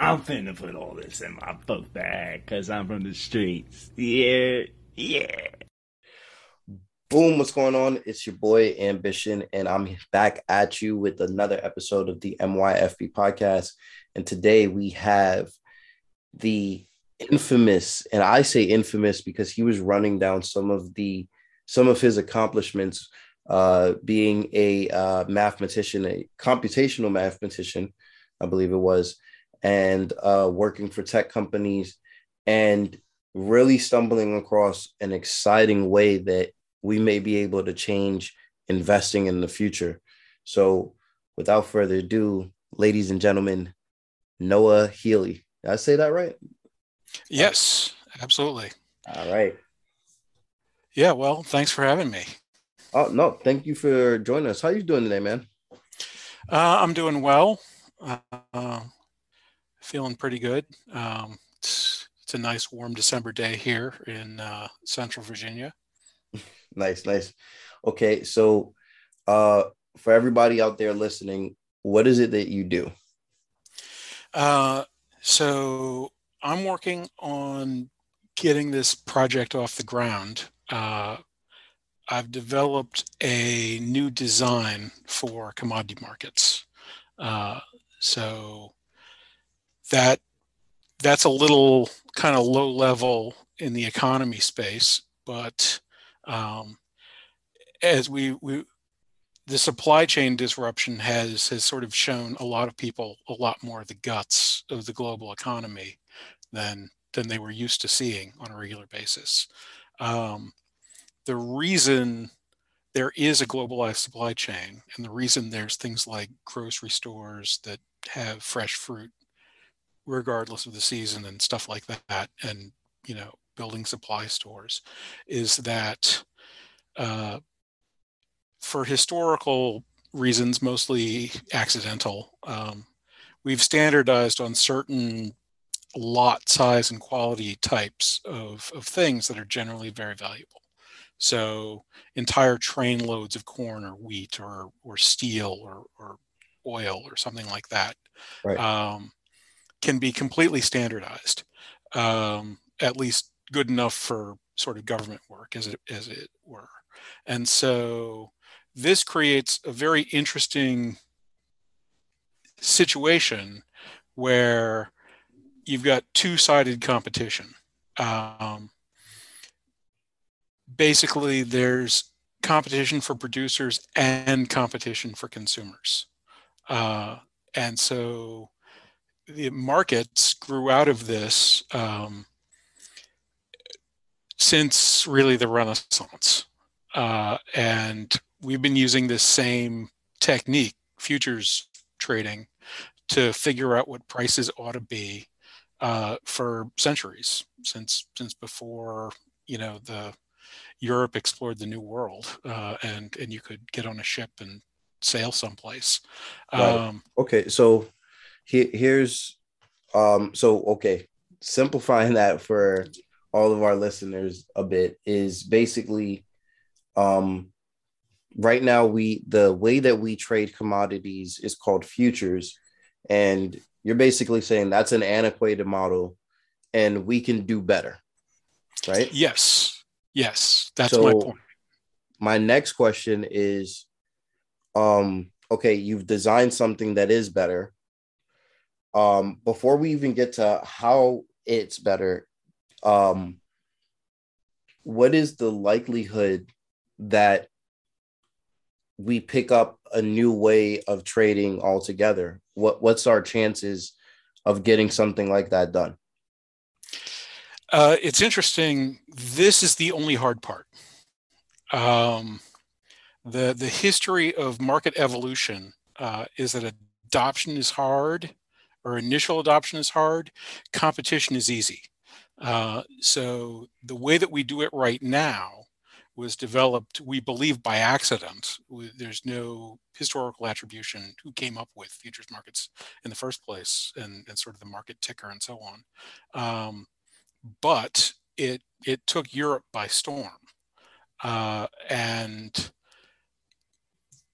I'm finna put all this in my book bag because I'm from the streets. Yeah, yeah. Boom, what's going on? It's your boy Ambition, and I'm back at you with another episode of the MYFB podcast. And today we have the infamous, and I say infamous because he was running down some of the some of his accomplishments, uh, being a uh, mathematician, a computational mathematician, I believe it was, and uh, working for tech companies, and really stumbling across an exciting way that we may be able to change investing in the future. So, without further ado, ladies and gentlemen, Noah Healy. Did I say that right? Yes, absolutely. All right. Yeah, well, thanks for having me. Oh no, thank you for joining us. How are you doing today, man? Uh, I'm doing well. Uh, feeling pretty good. Um, it's, it's, a nice warm December day here in uh, Central Virginia nice, nice. Okay, so uh, for everybody out there listening, what is it that you do? Uh, so I'm working on getting this project off the ground. Uh, I've developed a new design for commodity markets. Uh, so that that's a little kind of low level in the economy space, but um, as we, we the supply chain disruption has has sort of shown a lot of people a lot more of the guts of the global economy than than they were used to seeing on a regular basis. Um, the reason there is a globalized supply chain, and the reason there's things like grocery stores that have fresh fruit regardless of the season and stuff like that, and you know building supply stores is that uh, for historical reasons, mostly accidental, um, we've standardized on certain lot size and quality types of, of things that are generally very valuable. So entire train loads of corn or wheat or, or steel or, or oil or something like that right. um, can be completely standardized, um, at least good enough for sort of government work as it as it were. And so this creates a very interesting situation where you've got two-sided competition. Um, basically, there's competition for producers and competition for consumers. Uh, and so the markets grew out of this um, since really the Renaissance. Uh, and we've been using this same technique, futures trading, to figure out what prices ought to be uh, for centuries since since before you know the Europe explored the New World uh, and and you could get on a ship and sail someplace. Right. Um, okay, so he, here's um, so okay, simplifying that for all of our listeners a bit is basically um right now we the way that we trade commodities is called futures. And you're basically saying that's an antiquated model and we can do better right? Yes. Yes. That's so my point. my next question is um okay you've designed something that is better um before we even get to how it's better um, what is the likelihood that we pick up a new way of trading altogether? What what's our chances of getting something like that done? Uh, it's interesting. This is the only hard part. Um, the the history of market evolution uh, is that adoption is hard, or initial adoption is hard. Competition is easy. Uh, so the way that we do it right now was developed, we believe, by accident. There's no historical attribution who came up with futures markets in the first place and, and sort of the market ticker and so on. Um, but it, it took Europe by storm. Uh, and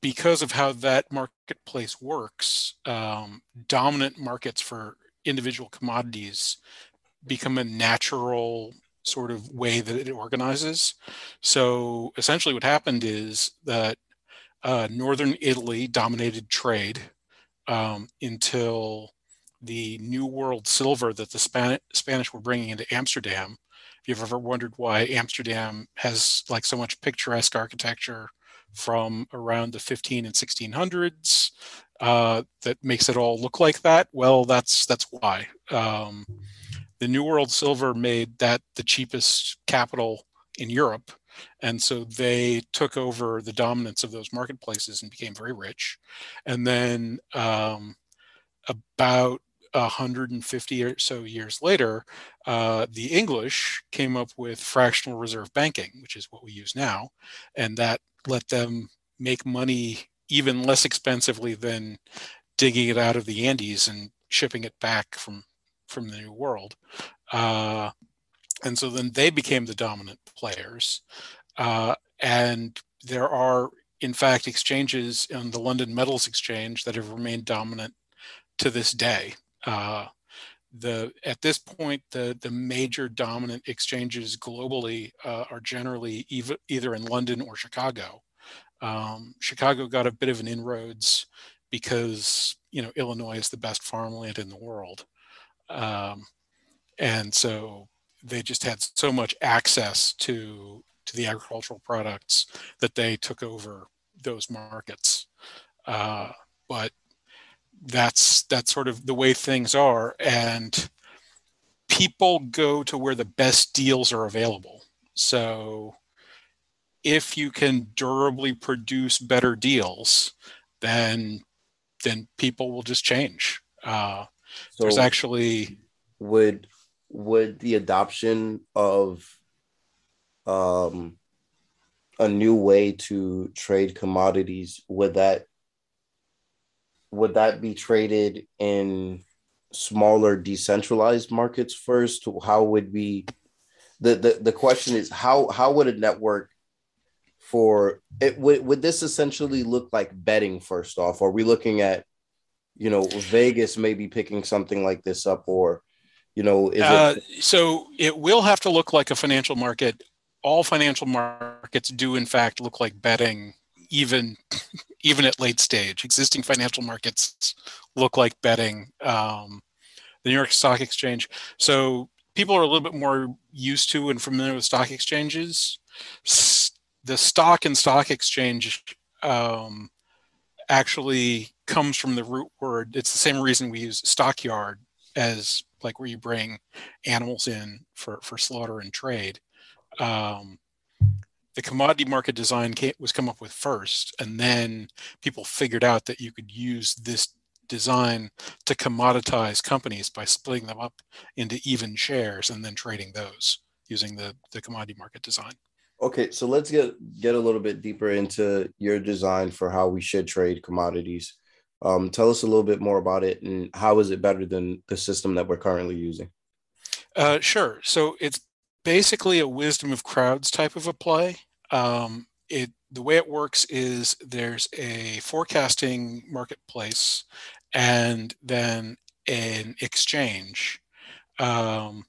because of how that marketplace works, um, dominant markets for individual commodities become a natural sort of way that it organizes. So essentially, what happened is that uh, northern Italy dominated trade um, until the New World silver that the Span- Spanish were bringing into Amsterdam. If you've ever wondered why Amsterdam has like so much picturesque architecture from around the 15 and 1600s uh, that makes it all look like that, well, that's that's why. Um, the New World silver made that the cheapest capital in Europe. And so they took over the dominance of those marketplaces and became very rich. And then um, about 150 or so years later, uh, the English came up with fractional reserve banking, which is what we use now. And that let them make money even less expensively than digging it out of the Andes and shipping it back from from the New World. Uh, and so then they became the dominant players. Uh, and there are, in fact, exchanges in the London Metals Exchange that have remained dominant to this day. Uh, the at this point, the the major dominant exchanges globally uh, are generally either, either in London or Chicago. Um, Chicago got a bit of an inroads because you know Illinois is the best farmland in the world, um, and so they just had so much access to to the agricultural products that they took over those markets. Uh, but that's that's sort of the way things are, and people go to where the best deals are available. So if you can durably produce better deals, then then people will just change. Uh, so There's actually would would the adoption of um, a new way to trade commodities would that would that be traded in smaller decentralized markets first? How would we the, the the question is how how would a network for it would, would this essentially look like betting first off? Are we looking at you know vegas maybe picking something like this up or you know uh, it- so it will have to look like a financial market. All financial markets do in fact look like betting even even at late stage. Existing financial markets look like betting um, the new york stock exchange. So people are a little bit more used to and familiar with stock exchanges. The stock and stock exchange um, actually comes from the root word. It's the same reason we use stockyard as like where you bring animals in for for slaughter and trade. Um, the commodity market design came, was come up with first, and then people figured out that you could use this design to commoditize companies by splitting them up into even shares and then trading those using the, the commodity market design. Okay, so let's get get a little bit deeper into your design for how we should trade commodities. Um, tell us a little bit more about it and how is it better than the system that we're currently using? Uh, sure. So it's basically a wisdom of crowds type of a play. Um, it the way it works is there's a forecasting marketplace and then an exchange um,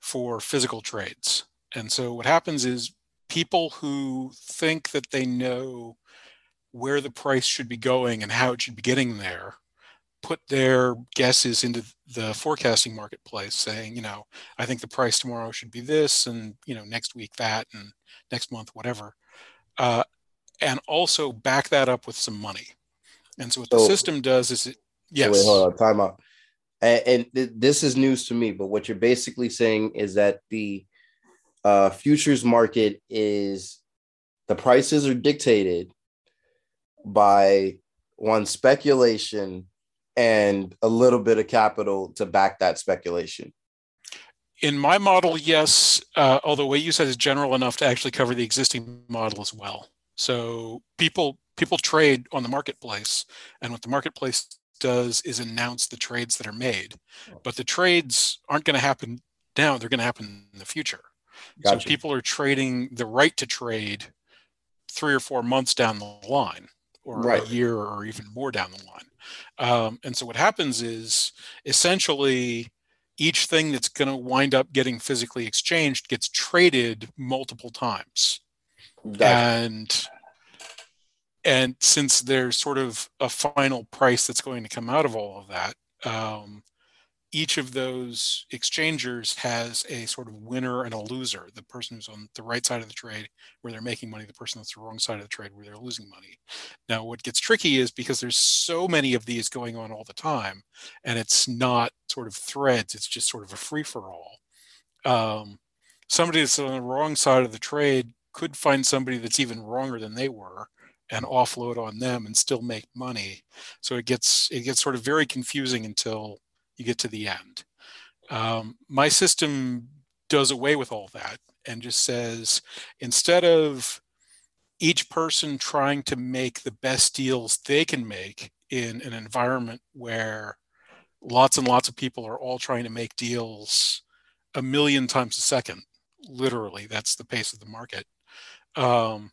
for physical trades. And so what happens is people who think that they know where the price should be going and how it should be getting there put their guesses into the forecasting marketplace saying you know i think the price tomorrow should be this and you know next week that and next month whatever uh, and also back that up with some money. And so what so, the system does is it yes wait, hold on time out. And, and th- this is news to me but what you're basically saying is that the uh, futures market is the prices are dictated by one speculation and a little bit of capital to back that speculation. In my model, yes, uh, although what you said is general enough to actually cover the existing model as well. So people people trade on the marketplace, and what the marketplace does is announce the trades that are made. But the trades aren't going to happen now; they're going to happen in the future. Gotcha. So people are trading the right to trade three or four months down the line, or right. a year, or even more down the line. Um, and so what happens is essentially each thing that's going to wind up getting physically exchanged gets traded multiple times. Gotcha. And and since there's sort of a final price that's going to come out of all of that, um, each of those exchangers has a sort of winner and a loser. The person who's on the right side of the trade where they're making money, the person that's the wrong side of the trade where they're losing money. Now, what gets tricky is because there's so many of these going on all the time, and it's not sort of threads, it's just sort of a free for all. Um, somebody that's on the wrong side of the trade could find somebody that's even wronger than they were and offload on them and still make money. So it gets it gets sort of very confusing until you get to the end. Um, my system does away with all that and just says instead of each person trying to make the best deals they can make in an environment where lots and lots of people are all trying to make deals a million times a second literally that's the pace of the market um,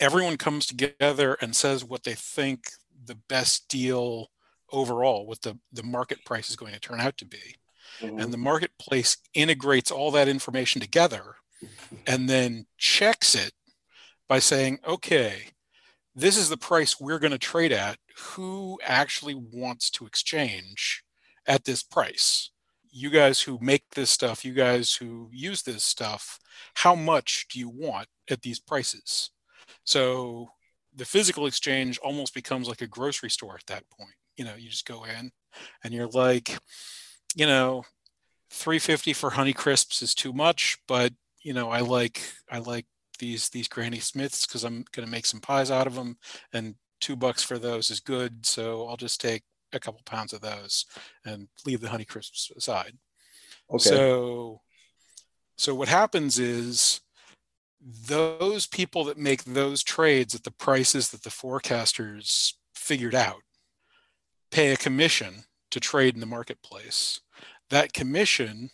everyone comes together and says what they think the best deal overall, what the, the market price is going to turn out to be. Mm-hmm. And the marketplace integrates all that information together and then checks it by saying, okay, this is the price we're going to trade at. Who actually wants to exchange at this price? You guys who make this stuff, you guys who use this stuff, how much do you want at these prices? So the physical exchange almost becomes like a grocery store at that point. You know, you just go in and you're like, you know, 350 for honey crisps is too much, but you know, I like I like these these Granny Smiths because I'm gonna make some pies out of them, and two bucks for those is good. So I'll just take a couple pounds of those and leave the honey crisps aside. Okay. So so what happens is those people that make those trades at the prices that the forecasters figured out pay a commission to trade in the marketplace. That commission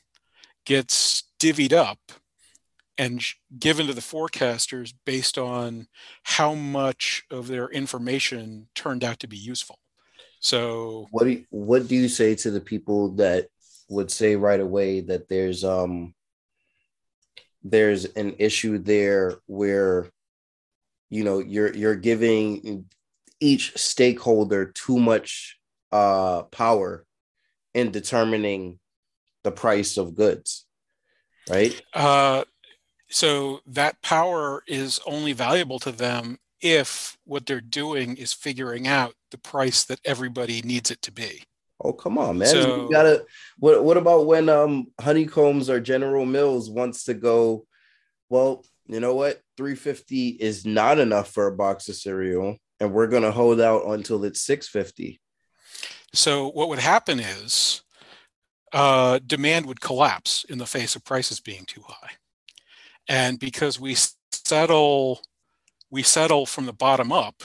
gets divvied up and given to the forecasters based on how much of their information turned out to be useful. So what do you, what do you say to the people that would say right away that there's um there's an issue there where you know you're you're giving each stakeholder too much uh power in determining the price of goods right uh so that power is only valuable to them if what they're doing is figuring out the price that everybody needs it to be Oh come on, man! So, you gotta. What What about when um Honeycombs or General Mills wants to go? Well, you know what? Three fifty is not enough for a box of cereal, and we're gonna hold out until it's six fifty. So what would happen is uh, demand would collapse in the face of prices being too high, and because we settle, we settle from the bottom up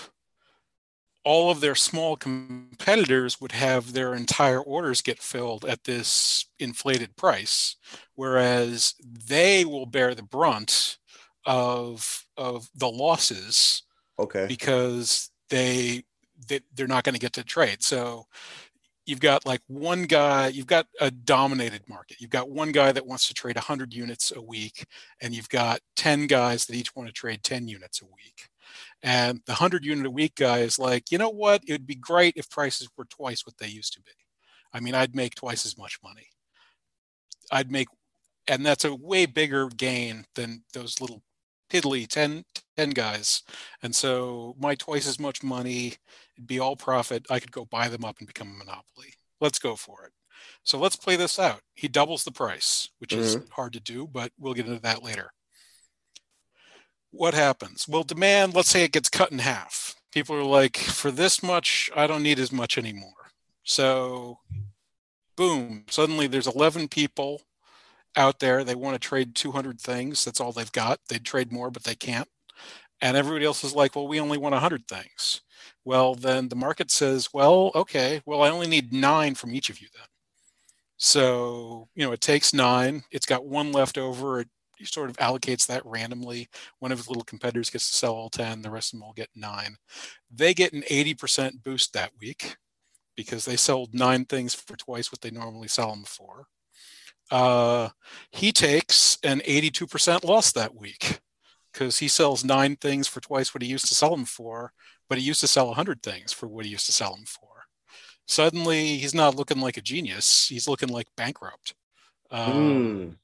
all of their small competitors would have their entire orders get filled at this inflated price, whereas they will bear the brunt of of the losses. Okay. Because they, they they're not going to get to trade. So you've got like one guy, you've got a dominated market. You've got one guy that wants to trade 100 units a week, and you've got 10 guys that each want to trade 10 units a week. And the 100 unit a week guy is like, you know what? It would be great if prices were twice what they used to be. I mean, I'd make twice as much money. I'd make, and that's a way bigger gain than those little piddly 10, 10 guys. And so my twice as much money, it'd be all profit. I could go buy them up and become a monopoly. Let's go for it. So let's play this out. He doubles the price, which mm-hmm. is hard to do, but we'll get into that later what happens? Well, demand, let's say it gets cut in half. People are like, for this much, I don't need as much anymore. So, boom, suddenly there's 11 people out there. They want to trade 200 things. That's all they've got. They'd trade more, but they can't. And everybody else is like, well, we only want 100 things. Well, then the market says, well, okay, well, I only need nine from each of you then. So, you know, it takes nine. It's got one left over. It sort of allocates that randomly. One of his little competitors gets to sell all 10, the rest of them all get nine. They get an 80% boost that week. because they sold nine things for twice what they normally sell them for. Uh, he takes an 82% loss that week because he sells nine things for twice what he used to sell them for, but he used to sell 100 things for what he used to sell them for. Suddenly, he's not looking like a genius; he's looking like bankrupt. Um, Mm.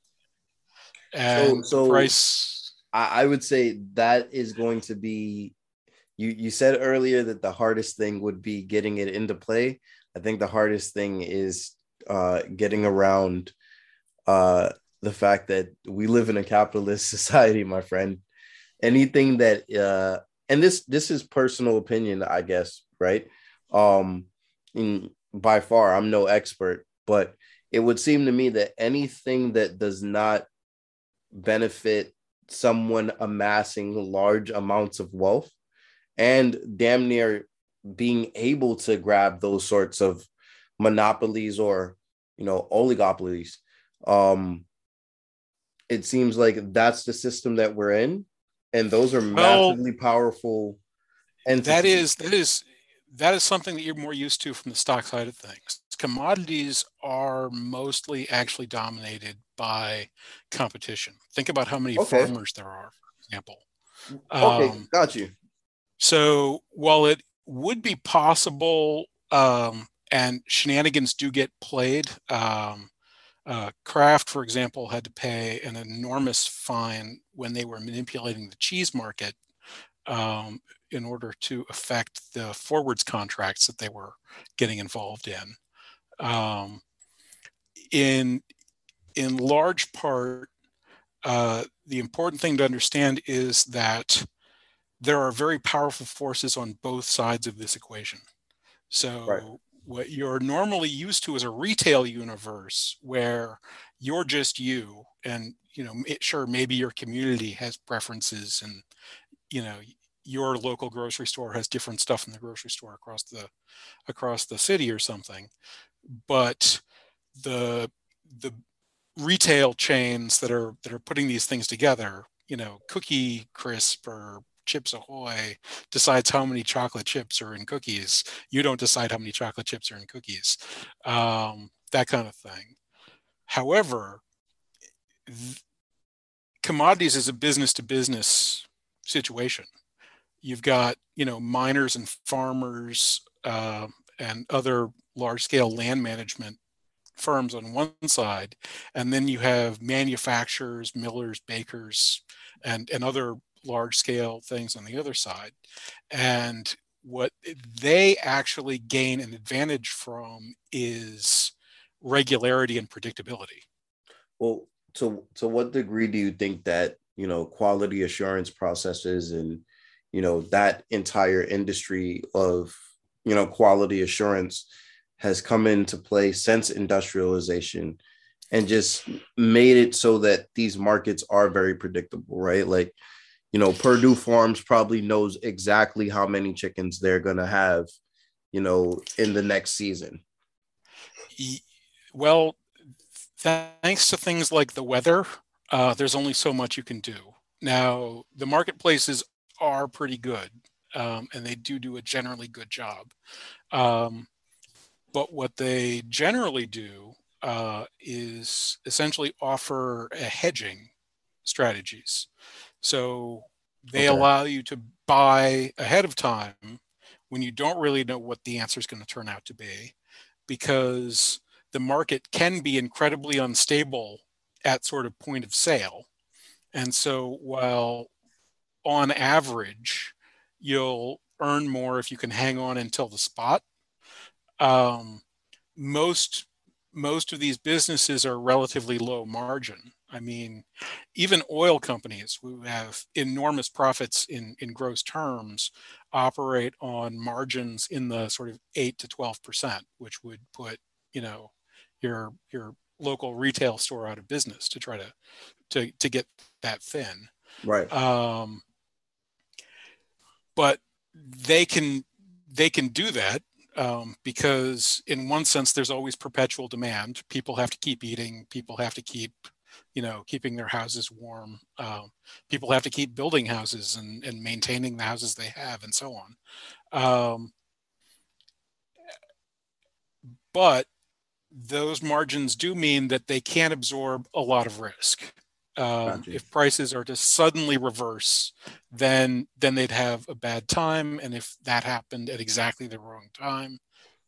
And So- so- price, I, I would say that is going to be you you said earlier that the hardest thing would be getting it into play. I think the hardest thing is uh getting around uh the fact that we live in a capitalist society, my friend. Anything that uh and this this is personal opinion, I guess, right? Um in by far I'm no expert, but it would seem to me that anything that does not benefit someone amassing large amounts of wealth and damn near being able to grab those sorts of monopolies or you know oligopolies um it seems like that's the system that we're in and those are Well, massively powerful and that is that is that is something that you're more used to from the stock side of things. Commodities are mostly actually dominated by competition. Think about how many Okay. farmers there are, for example. okay Um, got you So while it would be possible, um, and shenanigans do get played, um, uh, Kraft, for example, had to pay an enormous fine when they were manipulating the cheese market um, in order to affect the forwards contracts that they were getting involved in. Um, in in large part, uh, the important thing to understand is that there are very powerful forces on both sides of this equation. So Right. What you're normally used to is a retail universe where you're just you and you know it, sure maybe your community has preferences and you know your local grocery store has different stuff in the grocery store across the across the city or something but the the retail chains that are that are putting these things together you know cookie crisp or chips ahoy decides how many chocolate chips are in cookies. You don't decide how many chocolate chips are in cookies. Um, that kind of thing. However th- commodities is a business to business situation. You've got you know miners and farmers uh, and other large scale land management firms on one side and then you have manufacturers millers bakers and and other large scale things on the other side and what they actually gain an advantage from is regularity and predictability Well, to to what degree do you think that you know quality assurance processes and you know that entire industry of you know quality assurance has come into play since industrialization and just made it so that these markets are very predictable, right? Like, you know, Perdue Farms probably knows exactly how many chickens they're gonna have, you know, in the next season. Well thanks to things like the weather uh, there's only so much you can do. Now the marketplaces are pretty good um, and they do do a generally good job. Um, but what they generally do uh, is essentially offer a hedging strategies so they Okay. allow you to buy ahead of time when you don't really know what the answer is going to turn out to be because the market can be incredibly unstable at sort of point of sale. And so while on average you'll earn more if you can hang on until the spot, um, most most of these businesses are relatively low margin. I mean, even oil companies who have enormous profits in, in gross terms operate on margins in the sort of eight to twelve percent, which would put you know your your local retail store out of business to try to to to get that thin. Right. Um, but they can they can do that um, because in one sense there's always perpetual demand. People have to keep eating. People have to keep you know keeping their houses warm. Um, people have to keep building houses and, and maintaining the houses they have and so on. Um, but those margins do mean that they can't absorb a lot of risk. Um, if prices are to suddenly reverse, then then they'd have a bad time, and if that happened at exactly the wrong time,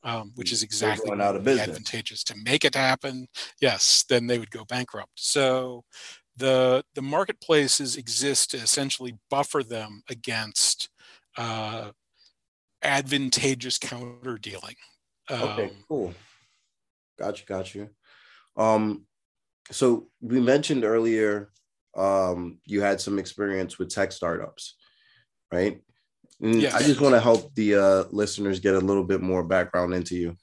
um, which is exactly out of business. advantageous to make it happen, yes, then they would go bankrupt. So the the marketplaces exist to essentially buffer them against uh, advantageous counter dealing. Okay, Um, cool. Got you, got you. Um, so we mentioned earlier, um, you had some experience with tech startups, right? And I just want to help the uh, listeners get a little bit more background into you.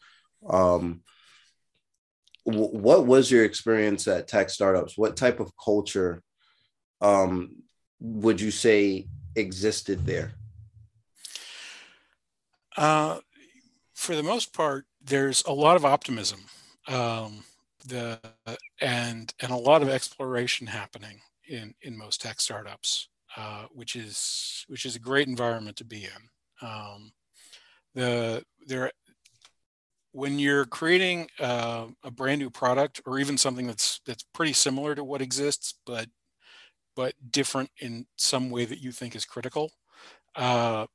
Um, wh- what was your experience at tech startups? What type of culture um, would you say existed there? Uh, for the most part, there's a lot of optimism, um, the and and a lot of exploration happening in in most tech startups, uh, which is which is a great environment to be in. Um, the there when you're creating uh, a brand new product or even something that's that's pretty similar to what exists, but but different in some way that you think is critical. Uh,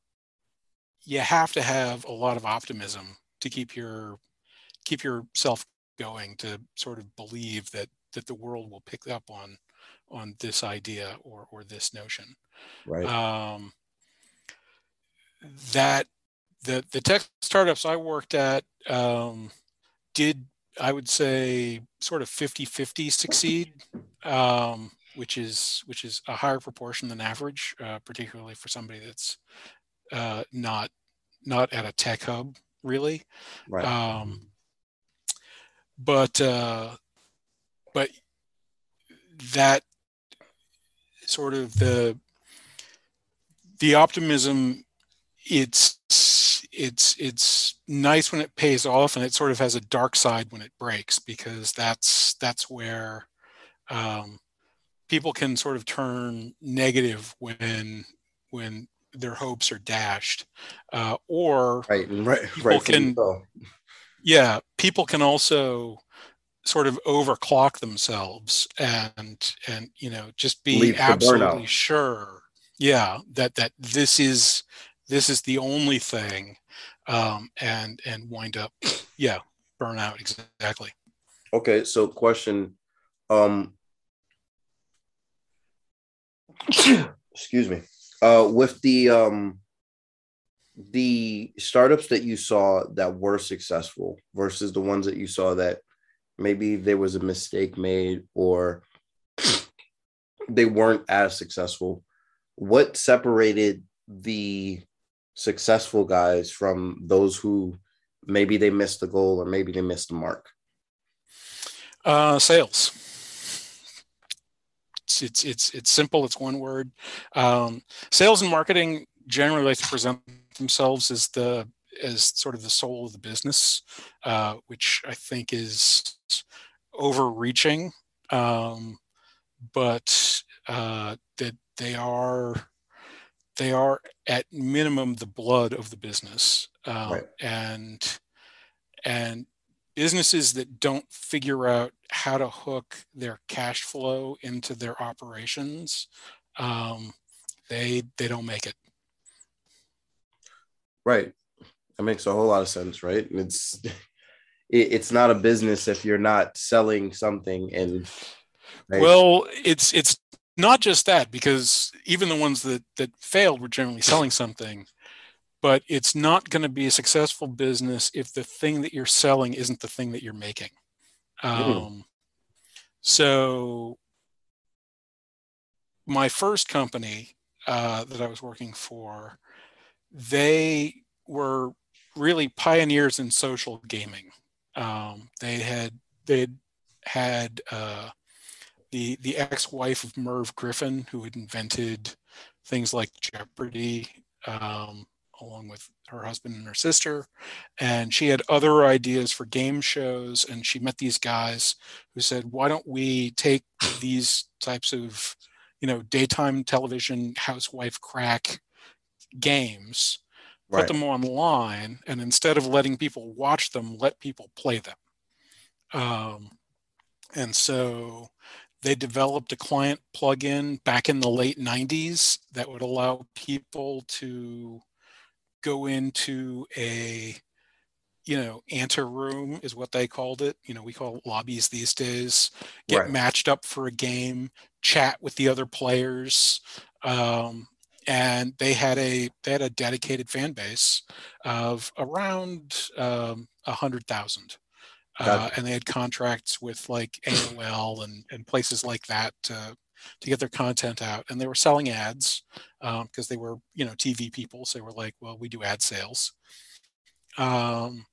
you have to have a lot of optimism to keep your keep yourself going to sort of believe that that the world will pick up on on this idea or or this notion Right. um, that the the tech startups I worked at um, did I would say sort of 50-50 succeed, um, which is which is a higher proportion than average, uh, particularly for somebody that's uh, not not at a tech hub really. right. Um, but uh, but that sort of the the optimism it's it's it's nice when it pays off and it sort of has a dark side when it breaks because that's that's where um, people can sort of turn negative when when their hopes are dashed uh, or right. Right. people Right. can- yeah people can also sort of overclock themselves and and you know just be absolutely sure yeah that that this is this is the only thing um and and wind up yeah burnout exactly Okay, so question. Um excuse me. Uh with the um the startups that you saw that were successful versus the ones that you saw that maybe there was a mistake made or they weren't as successful. What separated the successful guys from those who maybe they missed the goal or maybe they missed the mark? uh sales it's it's it's, it's simple it's one word um, sales and marketing generally like to present themselves as the as sort of the soul of the business uh, which i think is overreaching um, but uh, that they are they are at minimum the blood of the business um, Right. and and businesses that don't figure out how to hook their cash flow into their operations um, they they don't make it Right. That makes a whole lot of sense, right? It's it, it's not a business if you're not selling something and right? well it's it's not just that because even the ones that that failed were generally selling something but it's not going to be a successful business if the thing that you're selling isn't the thing that you're making Mhm. um, so my first company uh, that i was working for they were really pioneers in social gaming um, they had they had uh, the the ex-wife of Merv Griffin, who had invented things like Jeopardy, um, along with her husband and her sister, and she had other ideas for game shows. And she met these guys who said, "Why don't we take these types of, you know, daytime television housewife crack games?" Put right. them online, and instead of letting people watch them, let people play them. Um, and so they developed a client plugin back in the late 90s that would allow people to go into a you know ante room is what they called it you know we call lobbies these days get right. matched up for a game chat with the other players um, and they had a they had a dedicated fan base of around um, a um, hundred thousand uh, and they had contracts with like AOL and, and places like that to, to get their content out. And they were selling ads because um, they were, you know, TV people. So they were like, well, we do ad sales. Um,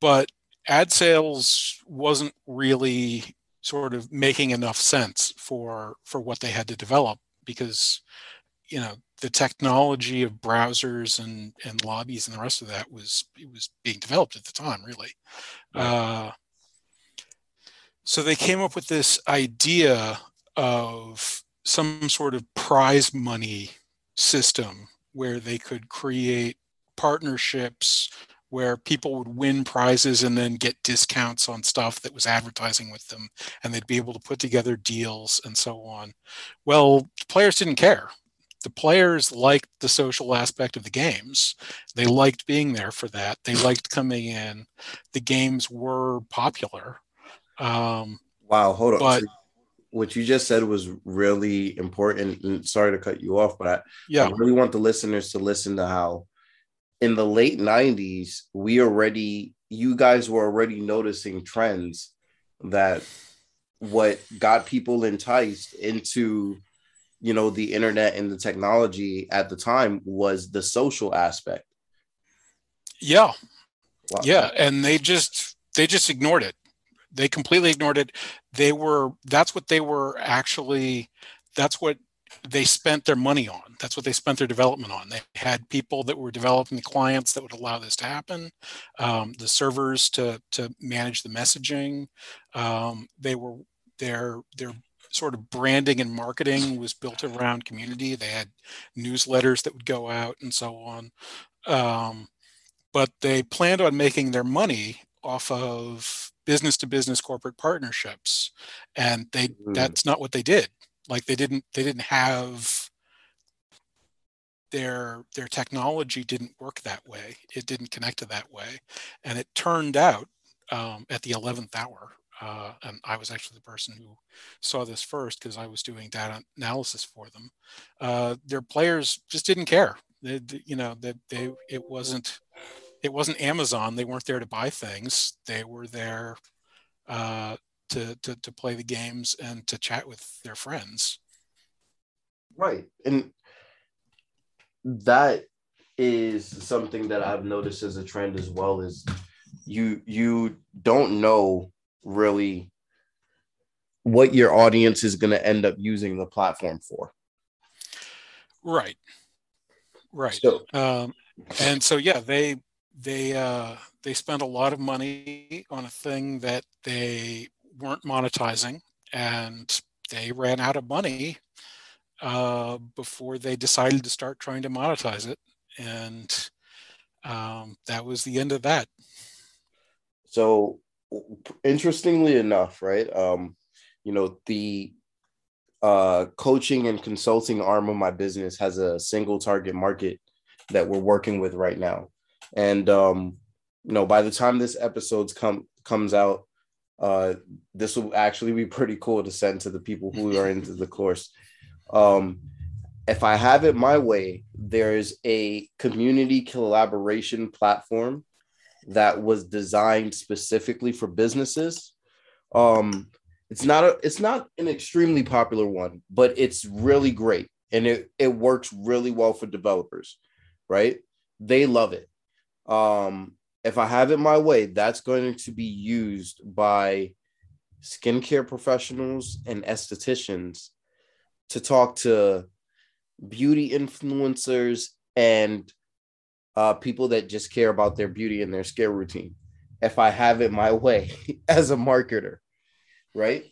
but ad sales wasn't really sort of making enough sense for for what they had to develop because you know the technology of browsers and and lobbies and the rest of that was it was being developed at the time really. Uh, so they came up with this idea of some sort of prize money system where they could create partnerships where people would win prizes and then get discounts on stuff that was advertising with them and they'd be able to put together deals and so on. Well players didn't care the players liked the social aspect of the games. They liked being there for that. They liked coming in. The games were popular. Um, wow, hold on. But, what you just said was really important. And sorry to cut you off, but I, yeah. I really want the listeners to listen to how in the late 90s, we already, you guys were already noticing trends that what got people enticed into you know the internet and the technology at the time was the social aspect. Yeah. Wow. yeah and they just they just ignored it. They completely ignored it. They were that's what they were actually that's what they spent their money on. That's what they spent their development on. They had people that were developing the clients that would allow this to happen um, the servers to to manage the messaging. Um, they were their their sort of branding and marketing was built around community. They had newsletters that would go out and so on. Um, but they planned on making their money off of business to business corporate partnerships. And they mm. that's not what they did. Like they didn't they didn't have their their technology didn't work that way. It didn't connect to that way. And it turned out um, at the 11th hour uh, and I was actually the person who saw this first because I was doing data analysis for them. Uh, their players just didn't care. They, you know, that they, they it wasn't it wasn't Amazon. They weren't there to buy things. They were there uh, to, to to play the games and to chat with their friends. Right, and that is something that I've noticed as a trend as well. Is you you don't know really what your audience is going to end up using the platform for. Right. Right. So, um, and so yeah, they they uh, they spent a lot of money on a thing that they weren't monetizing, and they ran out of money uh, before they decided to start trying to monetize it, and um, that was the end of that. So interestingly enough, right? Um, you know, the uh, coaching and consulting arm of my business has a single target market that we're working with right now. And um, you know, by the time this episode's come comes out, uh, this will actually be pretty cool to send to the people who are into the course. Um, if I have it my way, there's a community collaboration platform that was designed specifically for businesses. Um, it's not a it's not an extremely popular one, but it's really great and it it works really well for developers, right? They love it. Um, if I have it my way, that's going to be used by skincare professionals and estheticians to talk to beauty influencers and uh, people that just care about their beauty and their skincare routine. If I have it my way as a marketer, right?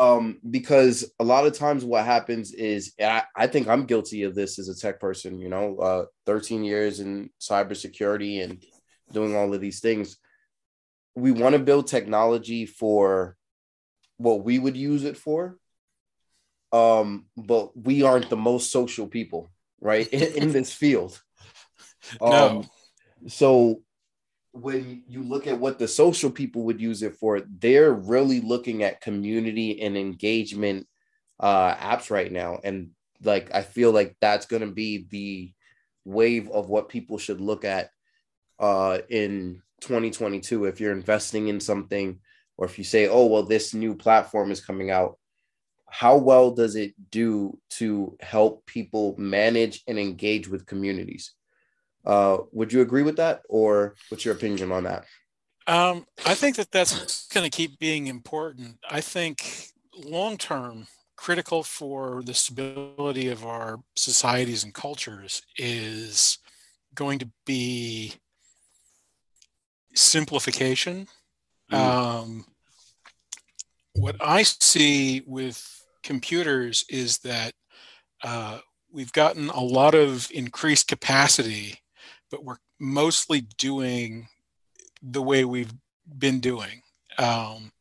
um, because a lot of times what happens is, I, I think I'm guilty of this as a tech person, you know, uh, 13 years in cybersecurity and doing all of these things. We want to build technology for what we would use it for. Um, but we aren't the most social people, right? In, in this field. Um. So when you look at what the social people would use it for, they're really looking at community and engagement uh, apps right now. And like, I feel like that's going to be the wave of what people should look at uh, in 2022. If you're investing in something, or if you say, oh, well, this new platform is coming out, how well does it do to help people manage and engage with communities? Uh, would you agree with that, or what's your opinion on that? Um, I think that that's going to keep being important. I think long term, critical for the stability of our societies and cultures is going to be simplification. Mm. Um, what I see with computers is that uh, we've gotten a lot of increased capacity but we're mostly doing the way we've been doing. Um,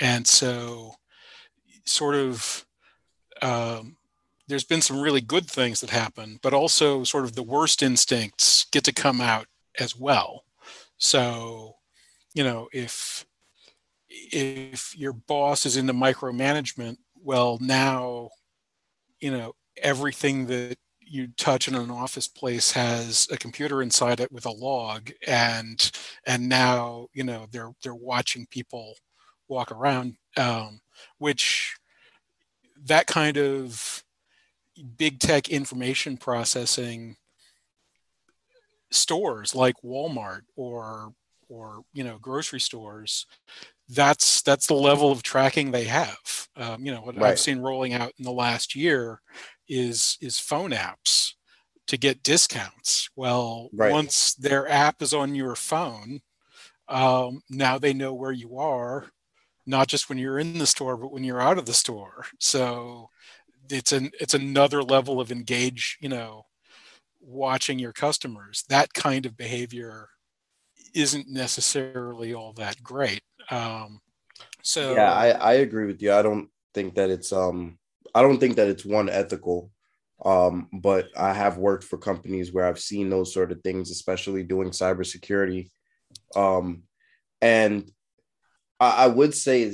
and so, sort of, um, there's been some really good things that happen, but also sort of the worst instincts get to come out as well. So, you know, if if your boss is into micromanagement, well, now, you know, everything that you touch in an office place has a computer inside it with a log and and now you know they're they're watching people walk around um, which that kind of big tech information processing stores like Walmart or or you know grocery stores that's that's the level of tracking they have um, you know what right. i've seen rolling out in the last year is is phone apps to get discounts. Well, right. once their app is on your phone, um, now they know where you are, not just when you're in the store, but when you're out of the store. So it's an it's another level of engage. You know, watching your customers. That kind of behavior isn't necessarily all that great. Um, so yeah, I, I agree with you. I don't think that it's um I don't think that it's one ethical. Um, but I have worked for companies where I've seen those sort of things, especially doing cybersecurity. Um, and I, I would say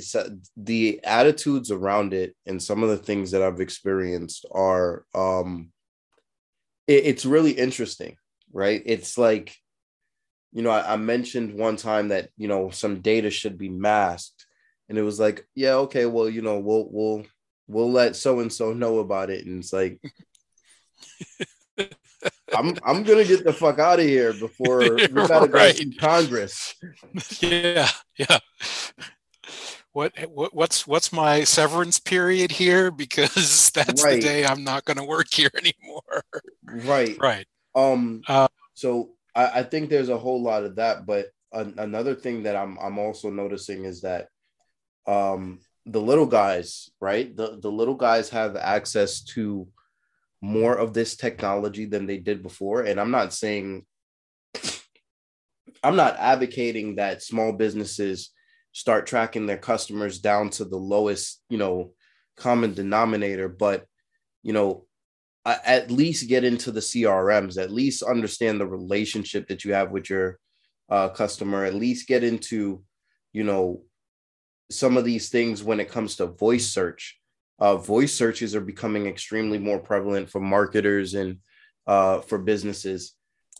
the attitudes around it and some of the things that I've experienced are um, it, it's really interesting, right? It's like, you know, I, I mentioned one time that you know some data should be masked, and it was like, yeah, okay, well, you know, we'll we'll we'll let so and so know about it. And it's like, I'm I'm gonna get the fuck out of here before we gotta right. go to Congress. Yeah, yeah. What, what what's what's my severance period here? Because that's right. the day I'm not gonna work here anymore. Right. Right. Um. Uh, so I, I think there's a whole lot of that, but an, another thing that I'm I'm also noticing is that um the little guys, right? The the little guys have access to more of this technology than they did before. And I'm not saying I'm not advocating that small businesses start tracking their customers down to the lowest, you know, common denominator, but you know, at least get into the CRMs, at least understand the relationship that you have with your uh, customer, at least get into, you know, some of these things when it comes to voice search. Uh, voice searches are becoming extremely more prevalent for marketers and uh, for businesses.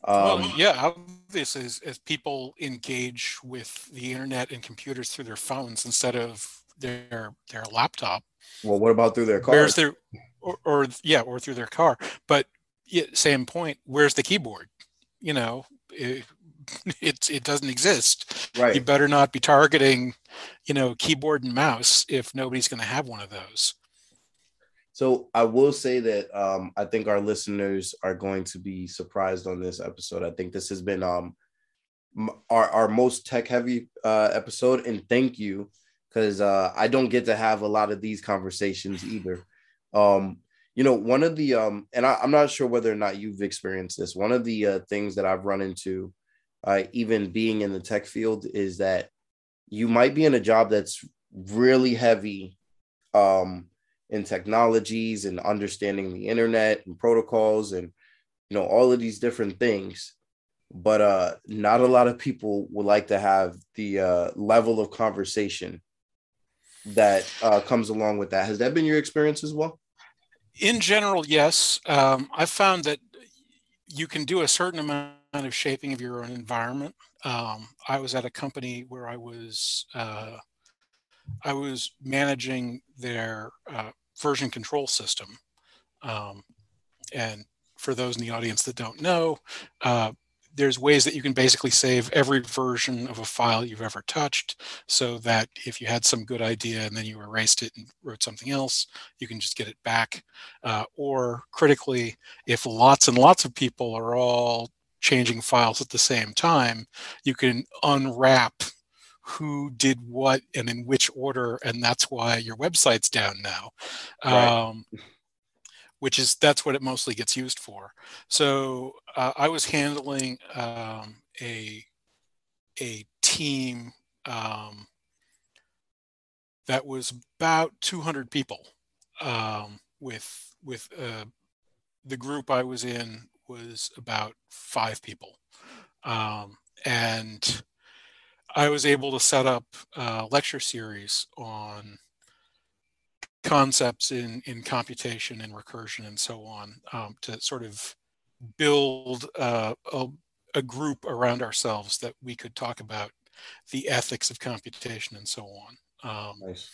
Um, well, yeah, obviously, as, as people engage with the internet and computers through their phones instead of their their laptop. Well, what about through their car? Where's their or, or yeah, or through their car? But yeah, same point. Where's the keyboard? You know, it, it it doesn't exist. Right. You better not be targeting, you know, keyboard and mouse if nobody's going to have one of those. So I will say that um, I think our listeners are going to be surprised on this episode. I think this has been um, our our most tech heavy uh, episode, and thank you because uh, I don't get to have a lot of these conversations either. Um, you know, one of the um, and I, am not sure whether or not you've experienced this. One of the uh, things that I've run into, uh, even being in the tech field, is that you might be in a job that's really heavy um, in technologies and understanding the internet and protocols and you know all of these different things. But uh not a lot of people would like to have the uh level of conversation that uh comes along with that. Has that been your experience as well? In general yes. Um i've found that you can do a certain amount of shaping of your own environment um i was at a company where i was uh I was managing their uh, version control system. Um, and for those in the audience that don't know, uh, there's ways that you can basically save every version of a file you've ever touched so that if you had some good idea and then you erased it and wrote something else, you can just get it back. Uh, or critically, if lots and lots of people are all changing files at the same time, you can unwrap who did what and in which order, and that's why your website's down now. Right. Um, which is that's what it mostly gets used for. So uh, I was handling um, a a team um, that was about 200 people. Um, with with uh, the group I was in was about five people, um, and I was able to set up a lecture series on concepts in, in computation and recursion and so on um, to sort of build uh, a, a, group around ourselves that we could talk about the ethics of computation and so on. Um, nice.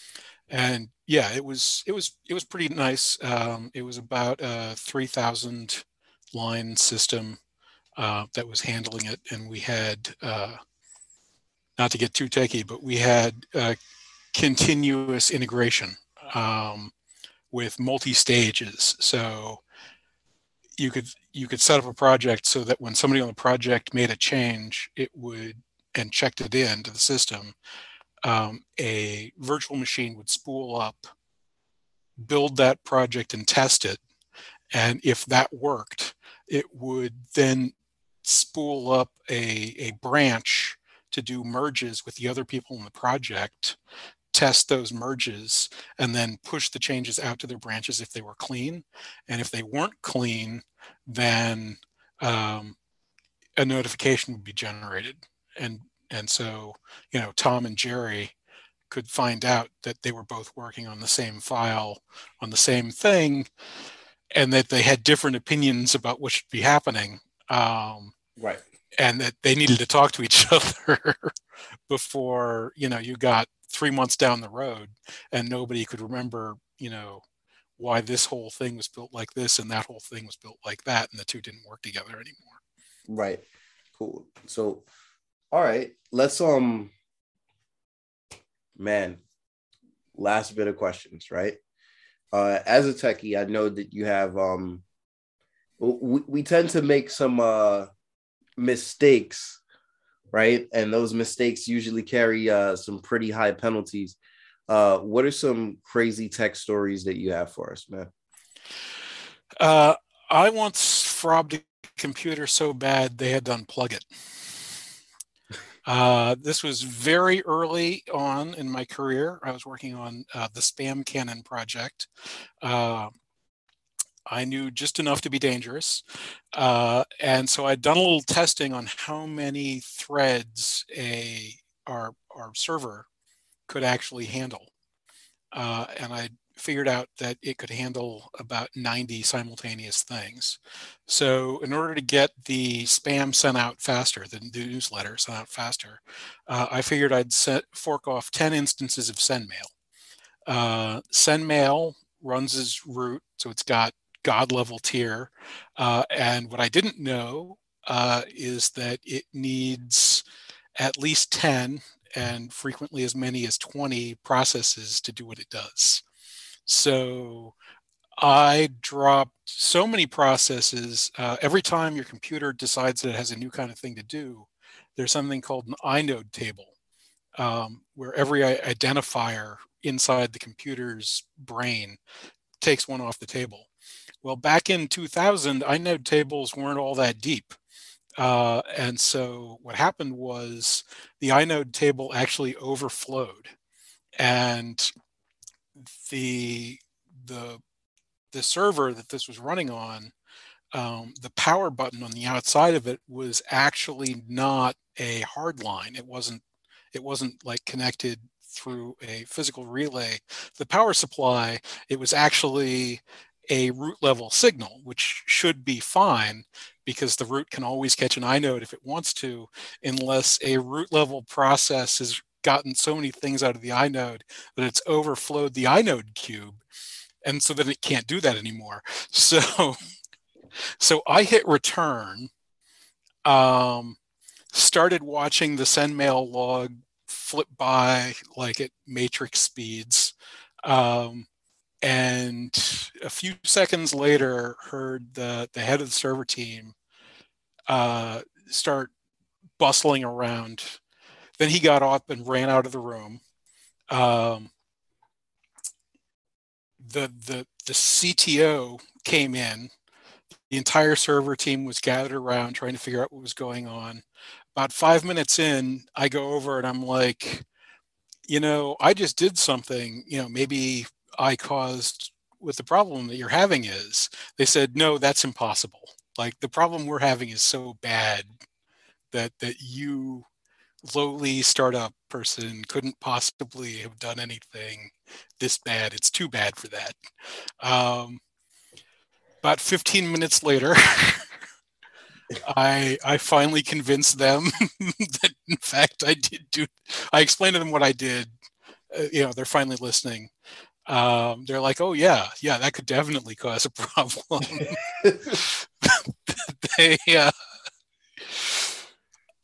And yeah, it was it was it was pretty nice. Um, it was about a three thousand line system uh, that was handling it, and we had uh, not to get too techy, but we had uh, continuous integration um, with multi-stages. So you could you could set up a project so that when somebody on the project made a change, it would and checked it in to the system, um, a virtual machine would spool up, build that project and test it. And if that worked, it would then spool up a, a branch to do merges with the other people in the project, test those merges, and then push the changes out to their branches if they were clean. And if they weren't clean, then um, a notification would be generated. And and so, you know, Tom and Jerry could find out that they were both working on the same file on the same thing and that they had different opinions about what should be happening um, right. and that they needed to talk to each other before you know you got three months down the road and nobody could remember you know why this whole thing was built like this and that whole thing was built like that and the two didn't work together anymore. Right. Cool. So all right let's um man last bit of questions right uh as a techie i know that you have um we, we tend to make some uh mistakes, right? And those mistakes usually carry uh, some pretty high penalties. Uh, what are some crazy tech stories that you have for us, man? Uh, I once frobbed a computer so bad they had to unplug it. Uh, this was very early on in my career. I was working on uh, the Spam Cannon project. Uh, I knew just enough to be dangerous. Uh, and so I'd done a little testing on how many threads a our, our server could actually handle. Uh, and I figured out that it could handle about 90 simultaneous things. So in order to get the spam sent out faster, the newsletter sent out faster, uh, I figured I'd set, fork off 10 instances of SendMail. Uh, SendMail runs as root, so it's got God level tier. Uh, and what I didn't know uh, is that it needs at least 10 and frequently as many as 20 processes to do what it does. So I dropped so many processes. Uh, every time your computer decides that it has a new kind of thing to do, there's something called an inode table um, where every identifier inside the computer's brain takes one off the table. Well, back in 2000, inode tables weren't all that deep. Uh, and so what happened was the inode table actually overflowed and the the the server that this was running on um, the power button on the outside of it was actually not a hard line. It wasn't it wasn't like connected through a physical relay. The power supply it was actually a root level signal which should be fine because the root can always catch an inode if it wants to unless a root level process has gotten so many things out of the inode that it's overflowed the inode queue and so then it can't do that anymore. So so i hit return um, started watching the sendmail log flip by like at matrix speeds um, and a few seconds later heard the, the head of the server team uh, start bustling around then he got up and ran out of the room um, the the the cto came in the entire server team was gathered around trying to figure out what was going on about five minutes in i go over and i'm like you know i just did something you know maybe I caused what the problem that you're having is. They said, no, that's impossible. Like the problem we're having is so bad that that you lowly startup person couldn't possibly have done anything this bad. It's too bad for that. Um, about 15 minutes later, I I finally convinced them that in fact I did do. I explained to them what I did. Uh, you know, they're finally listening um, they're like, oh yeah, yeah, that could definitely cause a problem. they, uh,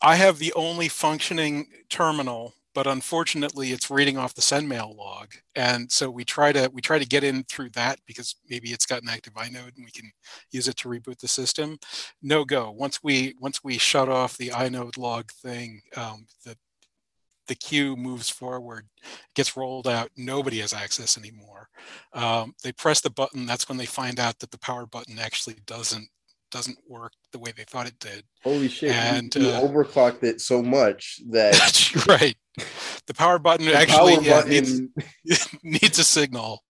I have the only functioning terminal, but unfortunately, it's reading off the sendmail log, and so we try to we try to get in through that because maybe it's got an active inode and we can use it to reboot the system. No go. Once we once we shut off the inode log thing, um, the the queue moves forward, gets rolled out, nobody has access anymore. Um, they press the button, that's when they find out that the power button actually doesn't doesn't work the way they thought it did. Holy shit! And you, you uh, overclocked it so much that that's right. The power button the actually power yeah, button... Needs, needs a signal.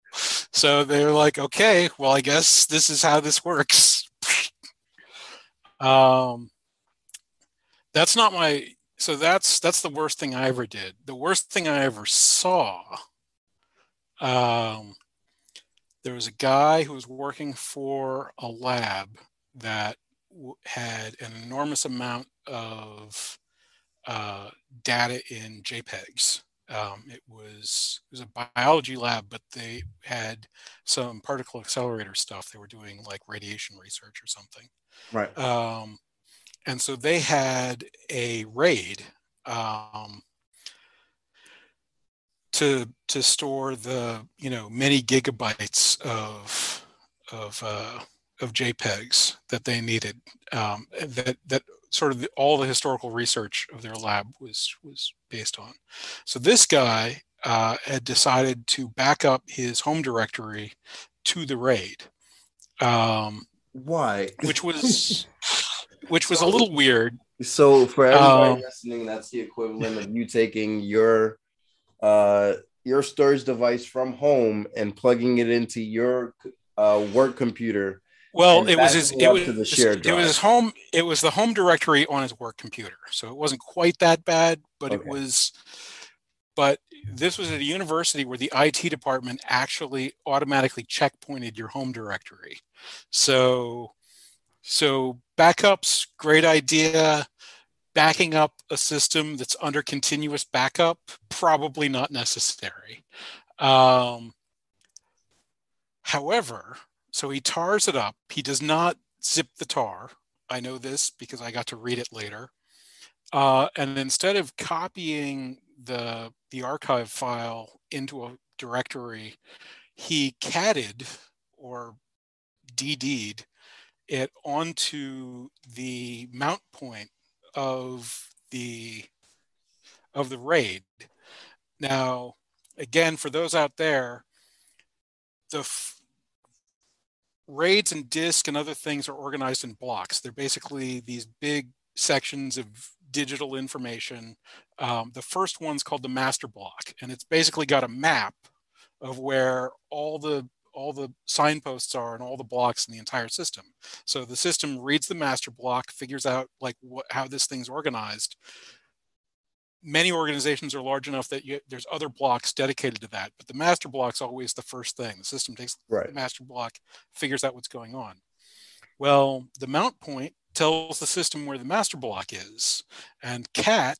So they're like, okay, well, I guess this is how this works. um, that's not my so that's that's the worst thing I ever did. The worst thing I ever saw. Um, there was a guy who was working for a lab that w- had an enormous amount of uh, data in JPEGs. Um, it was it was a biology lab, but they had some particle accelerator stuff. They were doing like radiation research or something. Right. Um, and so they had a RAID um, to to store the you know many gigabytes of of uh, of JPEGs that they needed. Um, that that sort of the, all the historical research of their lab was was based on. So this guy uh, had decided to back up his home directory to the RAID. Um, Why? Which was which was a little weird. So for everybody um, listening, that's the equivalent of you taking your uh your storage device from home and plugging it into your uh, work computer. Well, it was his it was, it was his home it was the home directory on his work computer. So it wasn't quite that bad, but okay. it was but this was at a university where the IT department actually automatically checkpointed your home directory. So so backups, great idea. Backing up a system that's under continuous backup, probably not necessary. Um, however, so he tars it up. He does not zip the tar. I know this because I got to read it later. Uh, and instead of copying the the archive file into a directory, he catted or dd'd it onto the mount point of the of the RAID. Now, again, for those out there, the RAIDs and disk and other things are organized in blocks. They're basically these big sections of digital information. Um, the first one's called the master block, and it's basically got a map of where all the all the signposts are and all the blocks in the entire system. So the system reads the master block, figures out like what, how this thing's organized. Many organizations are large enough that you, there's other blocks dedicated to that, but the master block's always the first thing. The system takes Right. the master block, figures out what's going on. Well, the mount point tells the system where the master block is, and cat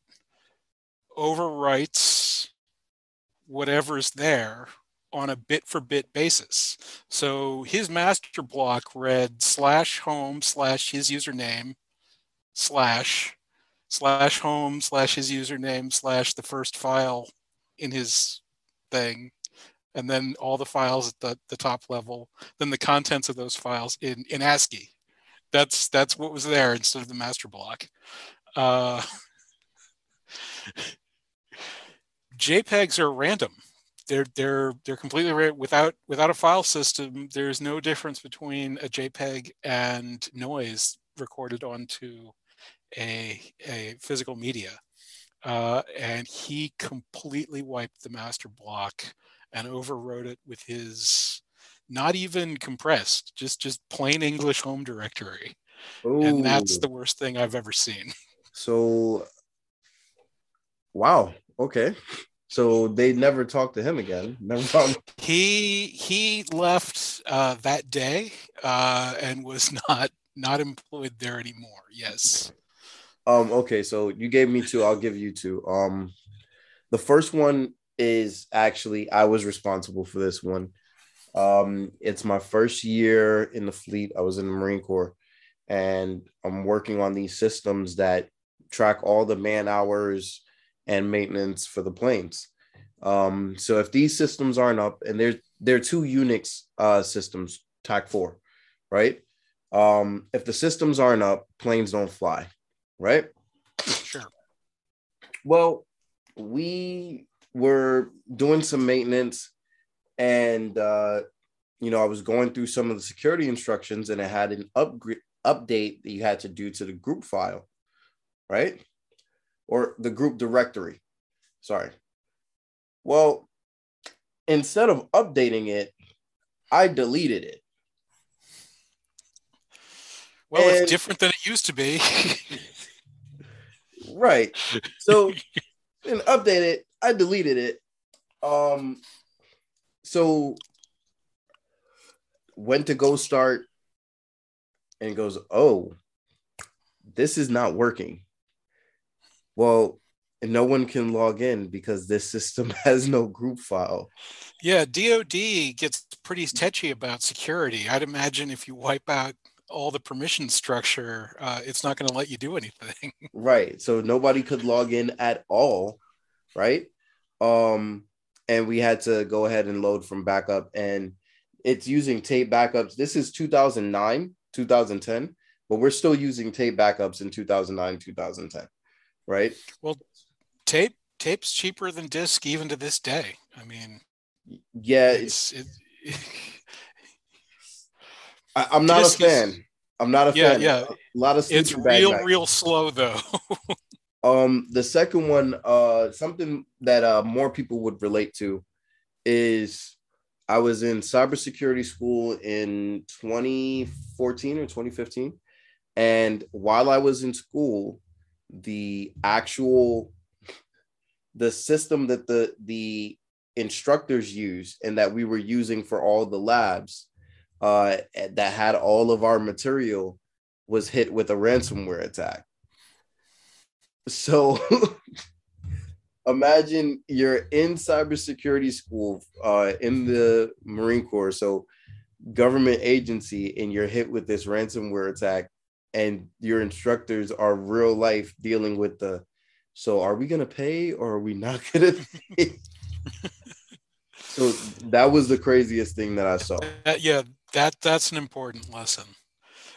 overwrites whatever's there on a bit for bit basis. So his master block read slash home slash his username slash slash home slash his username slash the first file in his thing and then all the files at the, the top level then the contents of those files in, in ASCII. That's that's what was there instead of the master block. Uh, JPEGs are random. They're they're they're completely ra- without without a file system. There's no difference between a JPEG and noise recorded onto a a physical media. Uh, and he completely wiped the master block and overwrote it with his not even compressed, just just plain English home directory. And that's the worst thing I've ever seen. So, wow. Okay. So they never talked to him again. Never found. He he left uh, that day uh, and was not not employed there anymore. Yes. Um. Okay. So you gave me two. I'll give you two. Um, the first one is actually I was responsible for this one. Um, it's my first year in the fleet. I was in the Marine Corps, and I'm working on these systems that track all the man hours and maintenance for the planes. Um, so if these systems aren't up, and they're they're two Unix uh, systems, TAC four, right? Um, if the systems aren't up, planes don't fly, right? Sure. Well, we were doing some maintenance, and uh, you know, I was going through some of the security instructions, and it had an upgrade update that you had to do to the group file, right? Or the group directory. Sorry. Well, instead of updating it, I deleted it. Well, And- it's different than it used to be. Right. So and update it. I deleted it. Um so went to go start and goes, oh, this is not working. Well, no one can log in because this system has no group file. yeah, DoD gets pretty touchy about security. I'd imagine if you wipe out all the permission structure, uh, it's not going to let you do anything. Right. So nobody could log in at all. Right. Um, and we had to go ahead and load from backup. And it's using tape backups. This is 2009, 2010, but we're still using tape backups in 2009, 2010. Right. Well, tape tape's cheaper than disk even to this day. I mean, Yeah. It's, it's it, I, I'm not a is- fan. I'm not a Yeah, fan. yeah. A lot of it's real nights. real slow though. Um, the second one, uh, something that uh more people would relate to is I was in cybersecurity school in 2014 or 2015. And while I was in school, the actual the system that the the instructors use and that we were using for all the labs uh that had all of our material was hit with a ransomware attack. So imagine you're in cybersecurity school uh, in the Marine Corps, so government agency, and you're hit with this ransomware attack, and your instructors are real life dealing with the. So are we gonna pay or are we not gonna pay? so that was the craziest thing that I saw. That- yeah, that that's an important lesson.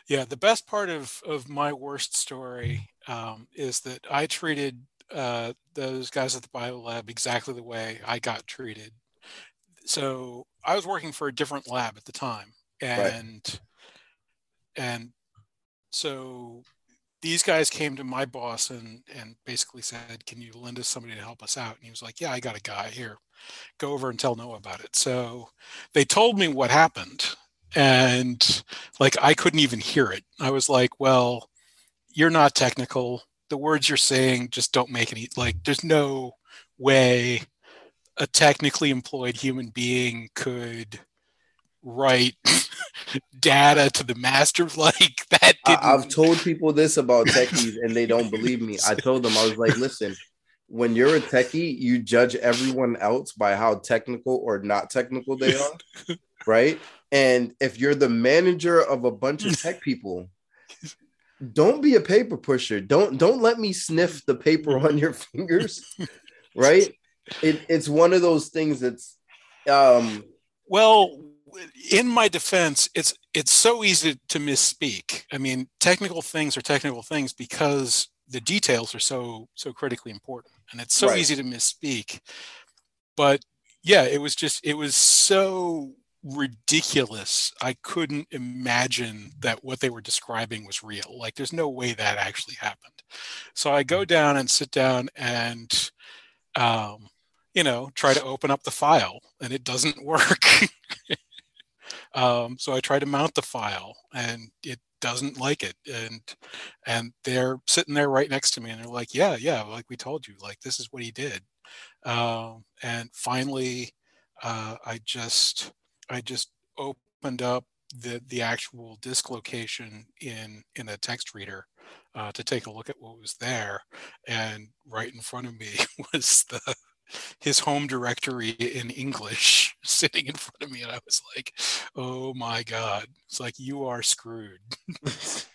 Yeah, the best part of of my worst story um, is that I treated uh, those guys at the bio lab exactly the way I got treated. So I was working for a different lab at the time, and right. and so these guys came to my boss and and basically said, "Can you lend us somebody to help us out?" And he was like, "Yeah, I got a guy here. Go over and tell Noah about it." So they told me what happened, and like I couldn't even hear it. I was like, "Well, you're not technical. The words you're saying just don't make any like. There's no way a technically employed human being could." write data to the master like that I, have told people this about techies and they don't believe me i told them i was like listen when you're a techie you judge everyone else by how technical or not technical they are right and if you're the manager of a bunch of tech people don't be a paper pusher don't don't let me sniff the paper on your fingers right it, it's one of those things that's um well in my defense, it's it's so easy to misspeak. I mean, technical things are technical things because the details are so so critically important, and it's so right. easy to misspeak. But yeah, it was just it was so ridiculous. I couldn't imagine that what they were describing was real. Like, there's no way that actually happened. So I go down and sit down and. Um, you know, try to open up the file and it doesn't work. Um, so I try to mount the file and it doesn't like it. And and they're sitting there right next to me and they're like, yeah, yeah, like we told you, like this is what he did. Um, and finally, uh, I just I just opened up the the actual disk location in in a text reader uh, to take a look at what was there, and right in front of me was the his home directory in English sitting in front of me, and I was like, "Oh my god!" It's like you are screwed.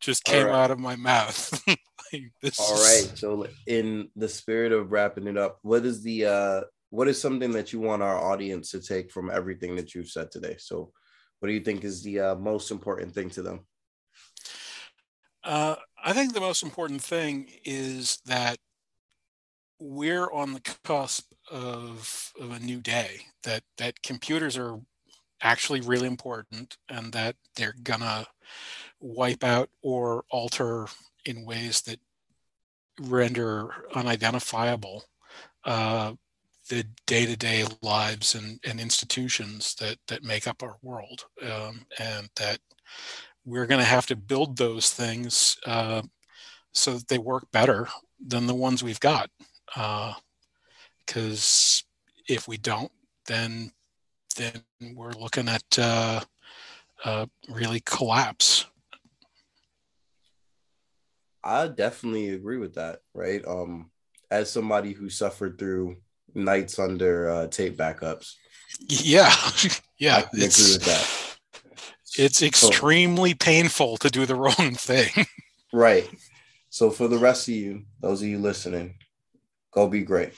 Just came right. out of my mouth. like, All right. So, in the spirit of wrapping it up, what is the uh, what is something that you want our audience to take from everything that you've said today? So, what do you think is the uh, most important thing to them? Uh, I think the most important thing is that we're on the cusp of, of a new day that that computers are actually really important and that they're gonna wipe out or alter in ways that render unidentifiable uh, the day-to-day lives and, and institutions that that make up our world um, and that we're going to have to build those things uh, so that they work better than the ones we've got because uh, if we don't, then then we're looking at uh, uh, really collapse. I definitely agree with that. Right. Um, as somebody who suffered through nights under uh, tape backups. Yeah, yeah. It's, agree with that. It's extremely so, painful to do the wrong thing. right. So for the rest of you, those of you listening, Go be great.